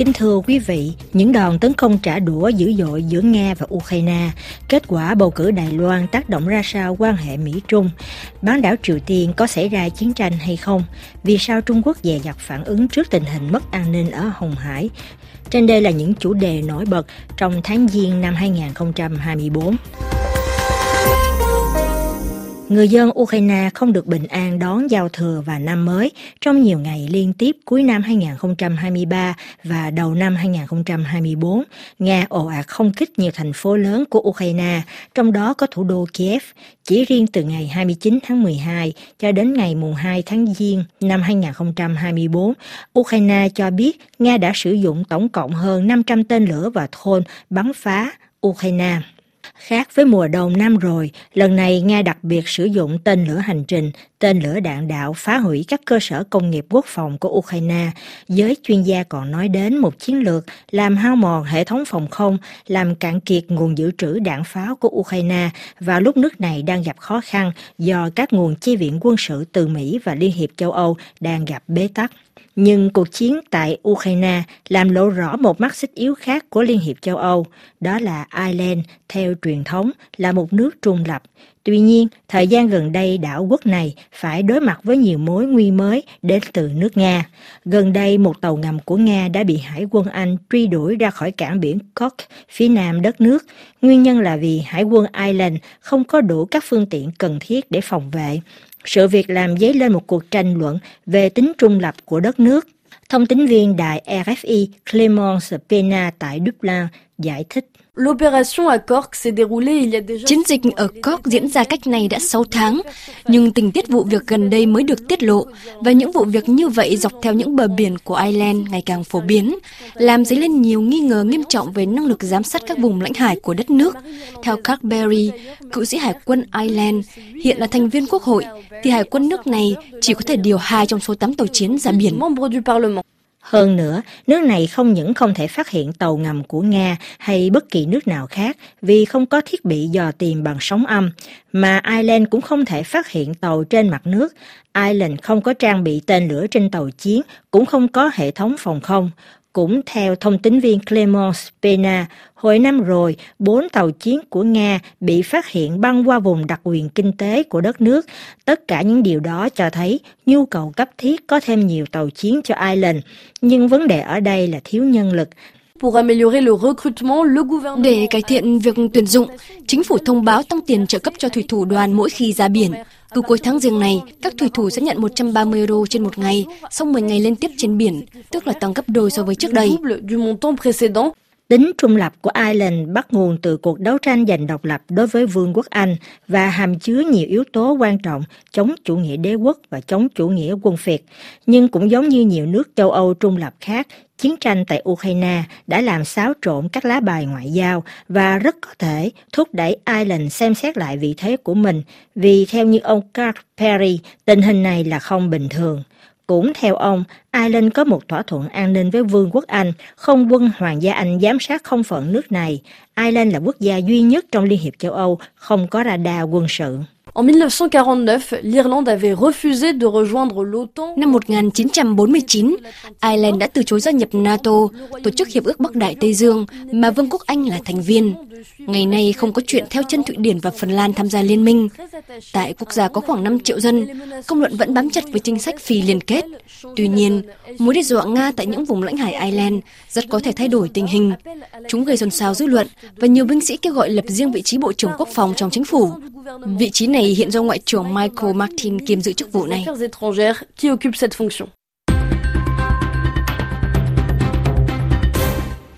Kính thưa quý vị, những đòn tấn công trả đũa dữ dội giữa Nga và Ukraine, kết quả bầu cử Đài Loan tác động ra sao quan hệ Mỹ-Trung, bán đảo Triều Tiên có xảy ra chiến tranh hay không, vì sao Trung Quốc dè dặt phản ứng trước tình hình mất an ninh ở Hồng Hải. Trên đây là những chủ đề nổi bật trong tháng Giêng năm 2024. Người dân Ukraine không được bình an đón giao thừa và năm mới trong nhiều ngày liên tiếp cuối năm 2023 và đầu năm 2024. Nga ồ ạt không kích nhiều thành phố lớn của Ukraine, trong đó có thủ đô Kiev. Chỉ riêng từ ngày 29 tháng 12 cho đến ngày mùng 2 tháng Giêng năm 2024, Ukraine cho biết Nga đã sử dụng tổng cộng hơn 500 tên lửa và thôn bắn phá Ukraine. Khác với mùa đầu năm rồi, lần này Nga đặc biệt sử dụng tên lửa hành trình, tên lửa đạn đạo phá hủy các cơ sở công nghiệp quốc phòng của Ukraine. Giới chuyên gia còn nói đến một chiến lược làm hao mòn hệ thống phòng không, làm cạn kiệt nguồn dự trữ đạn pháo của Ukraine và lúc nước này đang gặp khó khăn do các nguồn chi viện quân sự từ Mỹ và Liên hiệp châu Âu đang gặp bế tắc. Nhưng cuộc chiến tại Ukraine làm lộ rõ một mắt xích yếu khác của Liên hiệp châu Âu, đó là Ireland, theo truyền thống, là một nước trung lập. Tuy nhiên, thời gian gần đây đảo quốc này phải đối mặt với nhiều mối nguy mới đến từ nước Nga. Gần đây, một tàu ngầm của Nga đã bị Hải quân Anh truy đuổi ra khỏi cảng biển Cork, phía nam đất nước. Nguyên nhân là vì Hải quân Ireland không có đủ các phương tiện cần thiết để phòng vệ. Sự việc làm dấy lên một cuộc tranh luận về tính trung lập của đất nước. Thông tín viên đài RFI Clémence Pena tại Dublin giải thích. Chiến dịch ở Cork diễn ra cách này đã 6 tháng, nhưng tình tiết vụ việc gần đây mới được tiết lộ và những vụ việc như vậy dọc theo những bờ biển của Ireland ngày càng phổ biến, làm dấy lên nhiều nghi ngờ nghiêm trọng về năng lực giám sát các vùng lãnh hải của đất nước. Theo Carberry, cựu sĩ hải quân Ireland, hiện là thành viên quốc hội, thì hải quân nước này chỉ có thể điều hai trong số 8 tàu chiến ra biển. Hơn nữa, nước này không những không thể phát hiện tàu ngầm của Nga hay bất kỳ nước nào khác vì không có thiết bị dò tìm bằng sóng âm, mà Ireland cũng không thể phát hiện tàu trên mặt nước. Ireland không có trang bị tên lửa trên tàu chiến, cũng không có hệ thống phòng không. Cũng theo thông tín viên Clemence Pena, hồi năm rồi, bốn tàu chiến của Nga bị phát hiện băng qua vùng đặc quyền kinh tế của đất nước. Tất cả những điều đó cho thấy nhu cầu cấp thiết có thêm nhiều tàu chiến cho Ireland. Nhưng vấn đề ở đây là thiếu nhân lực. Để cải thiện việc tuyển dụng, chính phủ thông báo tăng tiền trợ cấp cho thủy thủ đoàn mỗi khi ra biển. Từ cuối tháng riêng này, các thủy thủ sẽ nhận 130 euro trên một ngày sau 10 ngày liên tiếp trên biển, tức là tăng gấp đôi so với trước đây. Tính trung lập của Ireland bắt nguồn từ cuộc đấu tranh giành độc lập đối với Vương quốc Anh và hàm chứa nhiều yếu tố quan trọng chống chủ nghĩa đế quốc và chống chủ nghĩa quân phiệt. Nhưng cũng giống như nhiều nước châu Âu trung lập khác, chiến tranh tại Ukraine đã làm xáo trộn các lá bài ngoại giao và rất có thể thúc đẩy Ireland xem xét lại vị thế của mình vì theo như ông Carl Perry, tình hình này là không bình thường. Cũng theo ông, Ireland có một thỏa thuận an ninh với Vương quốc Anh, không quân Hoàng gia Anh giám sát không phận nước này. Ireland là quốc gia duy nhất trong Liên hiệp châu Âu không có radar quân sự. En 1949, l'Irlande avait refusé de rejoindre l'OTAN. Năm 1949, Ireland đã từ chối gia nhập NATO, tổ chức hiệp ước Bắc Đại Tây Dương mà Vương quốc Anh là thành viên. Ngày nay không có chuyện theo chân Thụy Điển và Phần Lan tham gia liên minh. Tại quốc gia có khoảng 5 triệu dân, công luận vẫn bám chặt với chính sách phi liên kết. Tuy nhiên, mối đe dọa Nga tại những vùng lãnh hải Ireland rất có thể thay đổi tình hình. Chúng gây xôn xao dư luận và nhiều binh sĩ kêu gọi lập riêng vị trí Bộ trưởng Quốc phòng trong chính phủ. Vị trí này này hiện do Ngoại trưởng Michael Martin kiêm giữ chức vụ này.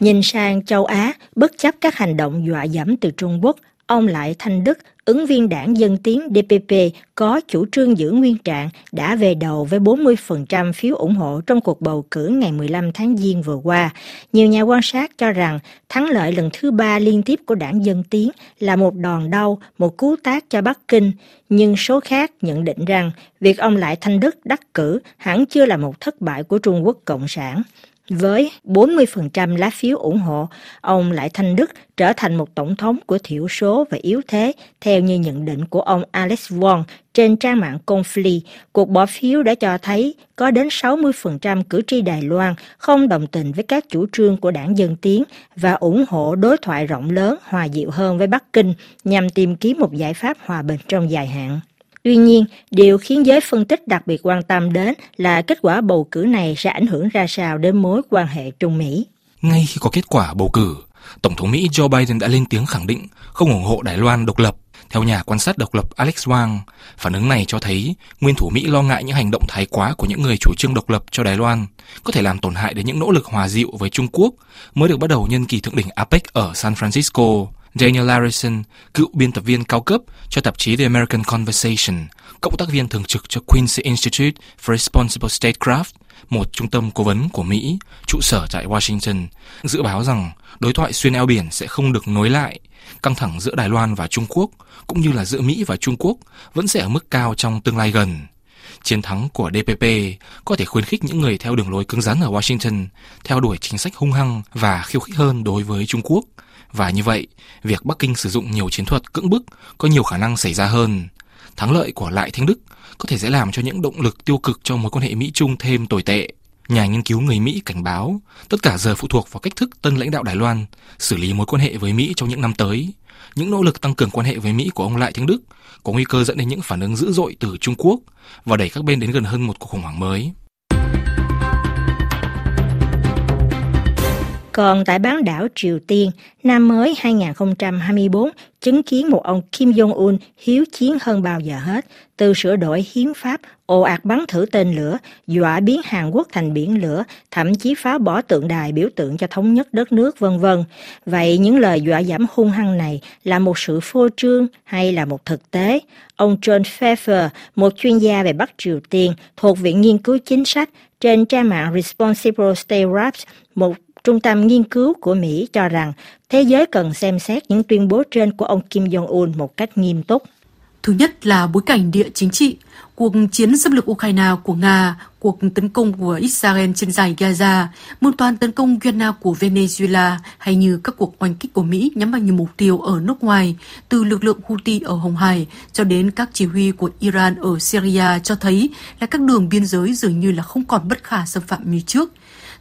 Nhìn sang châu Á, bất chấp các hành động dọa dẫm từ Trung Quốc, ông Lại Thanh Đức, ứng viên đảng Dân Tiến DPP có chủ trương giữ nguyên trạng đã về đầu với 40% phiếu ủng hộ trong cuộc bầu cử ngày 15 tháng Giêng vừa qua. Nhiều nhà quan sát cho rằng thắng lợi lần thứ ba liên tiếp của đảng Dân Tiến là một đòn đau, một cú tác cho Bắc Kinh. Nhưng số khác nhận định rằng việc ông Lại Thanh Đức đắc cử hẳn chưa là một thất bại của Trung Quốc Cộng sản. Với 40% lá phiếu ủng hộ, ông Lại Thanh Đức trở thành một tổng thống của thiểu số và yếu thế, theo như nhận định của ông Alex Wong trên trang mạng Confli. Cuộc bỏ phiếu đã cho thấy có đến 60% cử tri Đài Loan không đồng tình với các chủ trương của đảng Dân Tiến và ủng hộ đối thoại rộng lớn, hòa dịu hơn với Bắc Kinh nhằm tìm kiếm một giải pháp hòa bình trong dài hạn. Tuy nhiên, điều khiến giới phân tích đặc biệt quan tâm đến là kết quả bầu cử này sẽ ảnh hưởng ra sao đến mối quan hệ Trung Mỹ. Ngay khi có kết quả bầu cử, Tổng thống Mỹ Joe Biden đã lên tiếng khẳng định không ủng hộ Đài Loan độc lập. Theo nhà quan sát độc lập Alex Wang, phản ứng này cho thấy nguyên thủ Mỹ lo ngại những hành động thái quá của những người chủ trương độc lập cho Đài Loan có thể làm tổn hại đến những nỗ lực hòa dịu với Trung Quốc mới được bắt đầu nhân kỳ thượng đỉnh APEC ở San Francisco. Daniel Larison, cựu biên tập viên cao cấp cho tạp chí The American Conversation, cộng tác viên thường trực cho Quincy Institute for Responsible Statecraft, một trung tâm cố vấn của Mỹ, trụ sở tại Washington, dự báo rằng đối thoại xuyên eo biển sẽ không được nối lại. Căng thẳng giữa Đài Loan và Trung Quốc, cũng như là giữa Mỹ và Trung Quốc, vẫn sẽ ở mức cao trong tương lai gần. Chiến thắng của DPP có thể khuyến khích những người theo đường lối cứng rắn ở Washington theo đuổi chính sách hung hăng và khiêu khích hơn đối với Trung Quốc. Và như vậy, việc Bắc Kinh sử dụng nhiều chiến thuật cưỡng bức có nhiều khả năng xảy ra hơn. Thắng lợi của Lại Thanh Đức có thể sẽ làm cho những động lực tiêu cực trong mối quan hệ Mỹ-Trung thêm tồi tệ. Nhà nghiên cứu người Mỹ cảnh báo, tất cả giờ phụ thuộc vào cách thức tân lãnh đạo Đài Loan xử lý mối quan hệ với Mỹ trong những năm tới. Những nỗ lực tăng cường quan hệ với Mỹ của ông Lại Thanh Đức có nguy cơ dẫn đến những phản ứng dữ dội từ Trung Quốc và đẩy các bên đến gần hơn một cuộc khủng hoảng mới. Còn tại bán đảo Triều Tiên, năm mới 2024 chứng kiến một ông Kim Jong-un hiếu chiến hơn bao giờ hết, từ sửa đổi hiến pháp, ồ ạt bắn thử tên lửa, dọa biến Hàn Quốc thành biển lửa, thậm chí phá bỏ tượng đài biểu tượng cho thống nhất đất nước vân vân. Vậy những lời dọa giảm hung hăng này là một sự phô trương hay là một thực tế? Ông John Pfeffer, một chuyên gia về Bắc Triều Tiên thuộc Viện Nghiên cứu Chính sách, trên trang mạng Responsible State Raps, một Trung tâm nghiên cứu của Mỹ cho rằng thế giới cần xem xét những tuyên bố trên của ông Kim Jong-un một cách nghiêm túc. Thứ nhất là bối cảnh địa chính trị, cuộc chiến xâm lược Ukraine của Nga, cuộc tấn công của Israel trên giải Gaza, mưu toan tấn công Guyana của Venezuela hay như các cuộc oanh kích của Mỹ nhắm vào nhiều mục tiêu ở nước ngoài, từ lực lượng Houthi ở Hồng Hải cho đến các chỉ huy của Iran ở Syria cho thấy là các đường biên giới dường như là không còn bất khả xâm phạm như trước.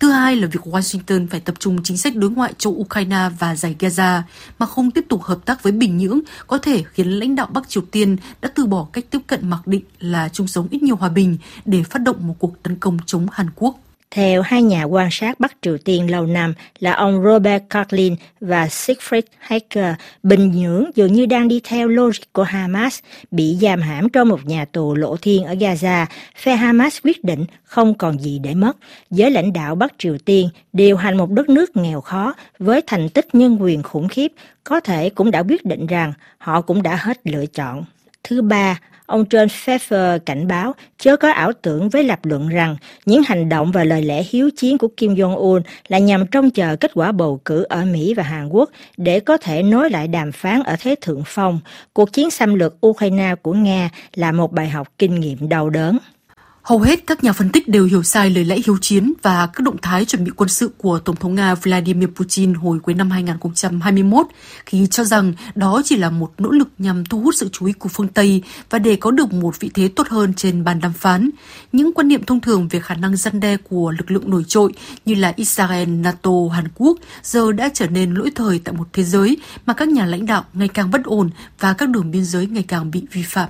Thứ hai là việc Washington phải tập trung chính sách đối ngoại cho Ukraine và giải Gaza, mà không tiếp tục hợp tác với Bình Nhưỡng, có thể khiến lãnh đạo Bắc Triều Tiên đã từ bỏ cách tiếp cận mặc định là chung sống ít nhiều hòa bình để phát động một cuộc tấn công chống Hàn Quốc. Theo hai nhà quan sát Bắc Triều Tiên lâu năm là ông Robert Carlin và Siegfried Hacker, Bình Nhưỡng dường như đang đi theo logic của Hamas, bị giam hãm trong một nhà tù lộ thiên ở Gaza. Phe Hamas quyết định không còn gì để mất. Giới lãnh đạo Bắc Triều Tiên điều hành một đất nước nghèo khó với thành tích nhân quyền khủng khiếp, có thể cũng đã quyết định rằng họ cũng đã hết lựa chọn. Thứ ba, Ông John Pfeffer cảnh báo chớ có ảo tưởng với lập luận rằng những hành động và lời lẽ hiếu chiến của Kim Jong-un là nhằm trông chờ kết quả bầu cử ở Mỹ và Hàn Quốc để có thể nối lại đàm phán ở thế thượng phong. Cuộc chiến xâm lược Ukraine của Nga là một bài học kinh nghiệm đau đớn. Hầu hết các nhà phân tích đều hiểu sai lời lẽ hiếu chiến và các động thái chuẩn bị quân sự của Tổng thống Nga Vladimir Putin hồi cuối năm 2021 khi cho rằng đó chỉ là một nỗ lực nhằm thu hút sự chú ý của phương Tây và để có được một vị thế tốt hơn trên bàn đàm phán. Những quan niệm thông thường về khả năng gian đe của lực lượng nổi trội như là Israel, NATO, Hàn Quốc giờ đã trở nên lỗi thời tại một thế giới mà các nhà lãnh đạo ngày càng bất ổn và các đường biên giới ngày càng bị vi phạm.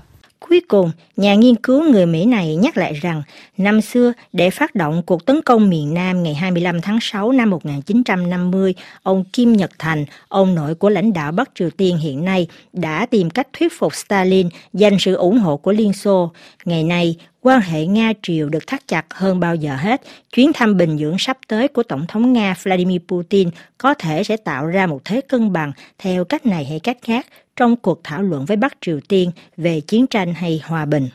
Cuối cùng, nhà nghiên cứu người Mỹ này nhắc lại rằng năm xưa để phát động cuộc tấn công miền Nam ngày 25 tháng 6 năm 1950, ông Kim Nhật Thành, ông nội của lãnh đạo Bắc Triều Tiên hiện nay, đã tìm cách thuyết phục Stalin dành sự ủng hộ của Liên Xô. Ngày nay, quan hệ Nga-Triều được thắt chặt hơn bao giờ hết. Chuyến thăm Bình dưỡng sắp tới của Tổng thống Nga Vladimir Putin có thể sẽ tạo ra một thế cân bằng theo cách này hay cách khác trong cuộc thảo luận với Bắc Triều Tiên về chiến tranh hay hòa bình.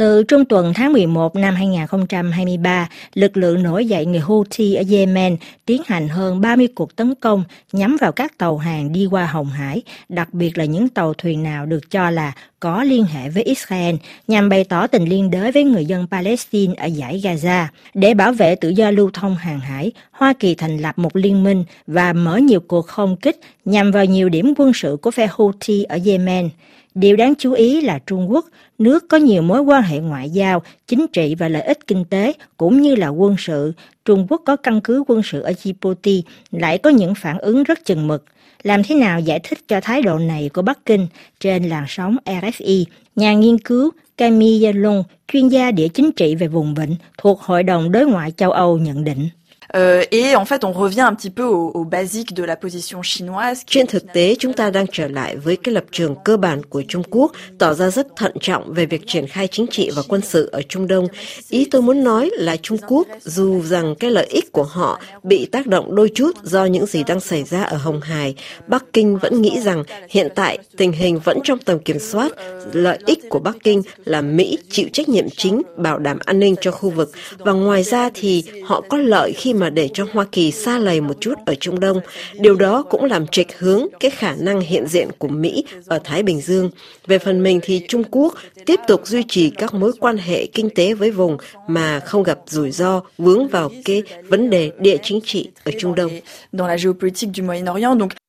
Từ trung tuần tháng 11 năm 2023, lực lượng nổi dậy người Houthi ở Yemen tiến hành hơn 30 cuộc tấn công nhắm vào các tàu hàng đi qua Hồng Hải, đặc biệt là những tàu thuyền nào được cho là có liên hệ với Israel nhằm bày tỏ tình liên đới với người dân Palestine ở giải Gaza. Để bảo vệ tự do lưu thông hàng hải, Hoa Kỳ thành lập một liên minh và mở nhiều cuộc không kích nhằm vào nhiều điểm quân sự của phe Houthi ở Yemen. Điều đáng chú ý là Trung Quốc, nước có nhiều mối quan hệ ngoại giao, chính trị và lợi ích kinh tế cũng như là quân sự. Trung Quốc có căn cứ quân sự ở Djibouti, lại có những phản ứng rất chừng mực. Làm thế nào giải thích cho thái độ này của Bắc Kinh trên làn sóng RFI? Nhà nghiên cứu Camille Yalon, chuyên gia địa chính trị về vùng vịnh thuộc Hội đồng Đối ngoại châu Âu nhận định. Euh, et en fait, on revient un petit peu au, au basique de la position chinoise. Trên thực tế, chúng ta đang trở lại với cái lập trường cơ bản của Trung Quốc, tỏ ra rất thận trọng về việc triển khai chính trị và quân sự ở Trung Đông. Ý tôi muốn nói là Trung Quốc, dù rằng cái lợi ích của họ bị tác động đôi chút do những gì đang xảy ra ở Hồng Hải, Bắc Kinh vẫn nghĩ rằng hiện tại tình hình vẫn trong tầm kiểm soát. Lợi ích của Bắc Kinh là Mỹ chịu trách nhiệm chính bảo đảm an ninh cho khu vực và ngoài ra thì họ có lợi khi mà mà để cho Hoa Kỳ xa lầy một chút ở Trung Đông. Điều đó cũng làm trịch hướng cái khả năng hiện diện của Mỹ ở Thái Bình Dương. Về phần mình thì Trung Quốc tiếp tục duy trì các mối quan hệ kinh tế với vùng mà không gặp rủi ro vướng vào cái vấn đề địa chính trị ở Trung Đông. Dans la géopolitique du Moyen-Orient, donc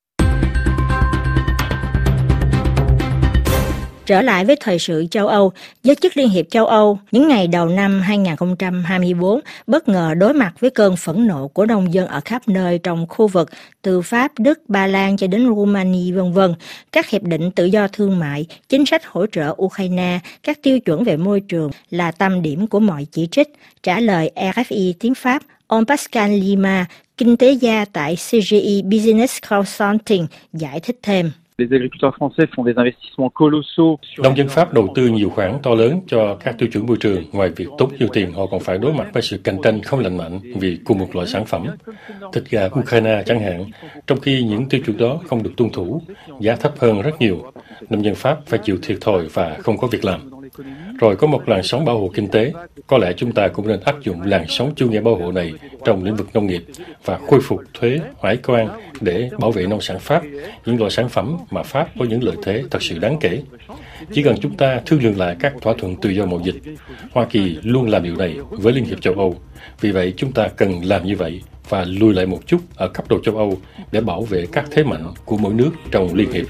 Trở lại với thời sự châu Âu, giới chức Liên hiệp châu Âu những ngày đầu năm 2024 bất ngờ đối mặt với cơn phẫn nộ của nông dân ở khắp nơi trong khu vực từ Pháp, Đức, Ba Lan cho đến Romania vân vân. Các hiệp định tự do thương mại, chính sách hỗ trợ Ukraine, các tiêu chuẩn về môi trường là tâm điểm của mọi chỉ trích. Trả lời RFI tiếng Pháp, ông Pascal Lima, kinh tế gia tại Cge Business Consulting giải thích thêm. Nông dân Pháp đầu tư nhiều khoản to lớn cho các tiêu chuẩn môi trường. Ngoài việc tốn nhiều tiền, họ còn phải đối mặt với sự cạnh tranh không lành mạnh vì cùng một loại sản phẩm. Thịt gà Ukraine chẳng hạn, trong khi những tiêu chuẩn đó không được tuân thủ, giá thấp hơn rất nhiều. Nông dân Pháp phải chịu thiệt thòi và không có việc làm. Rồi có một làn sóng bảo hộ kinh tế. Có lẽ chúng ta cũng nên áp dụng làn sóng chủ nghĩa bảo hộ này trong lĩnh vực nông nghiệp và khôi phục thuế hải quan để bảo vệ nông sản Pháp, những loại sản phẩm mà Pháp có những lợi thế thật sự đáng kể. Chỉ cần chúng ta thương lượng lại các thỏa thuận tự do mậu dịch, Hoa Kỳ luôn làm điều này với Liên hiệp châu Âu. Vì vậy, chúng ta cần làm như vậy và lùi lại một chút ở cấp độ châu Âu để bảo vệ các thế mạnh của mỗi nước trong Liên hiệp.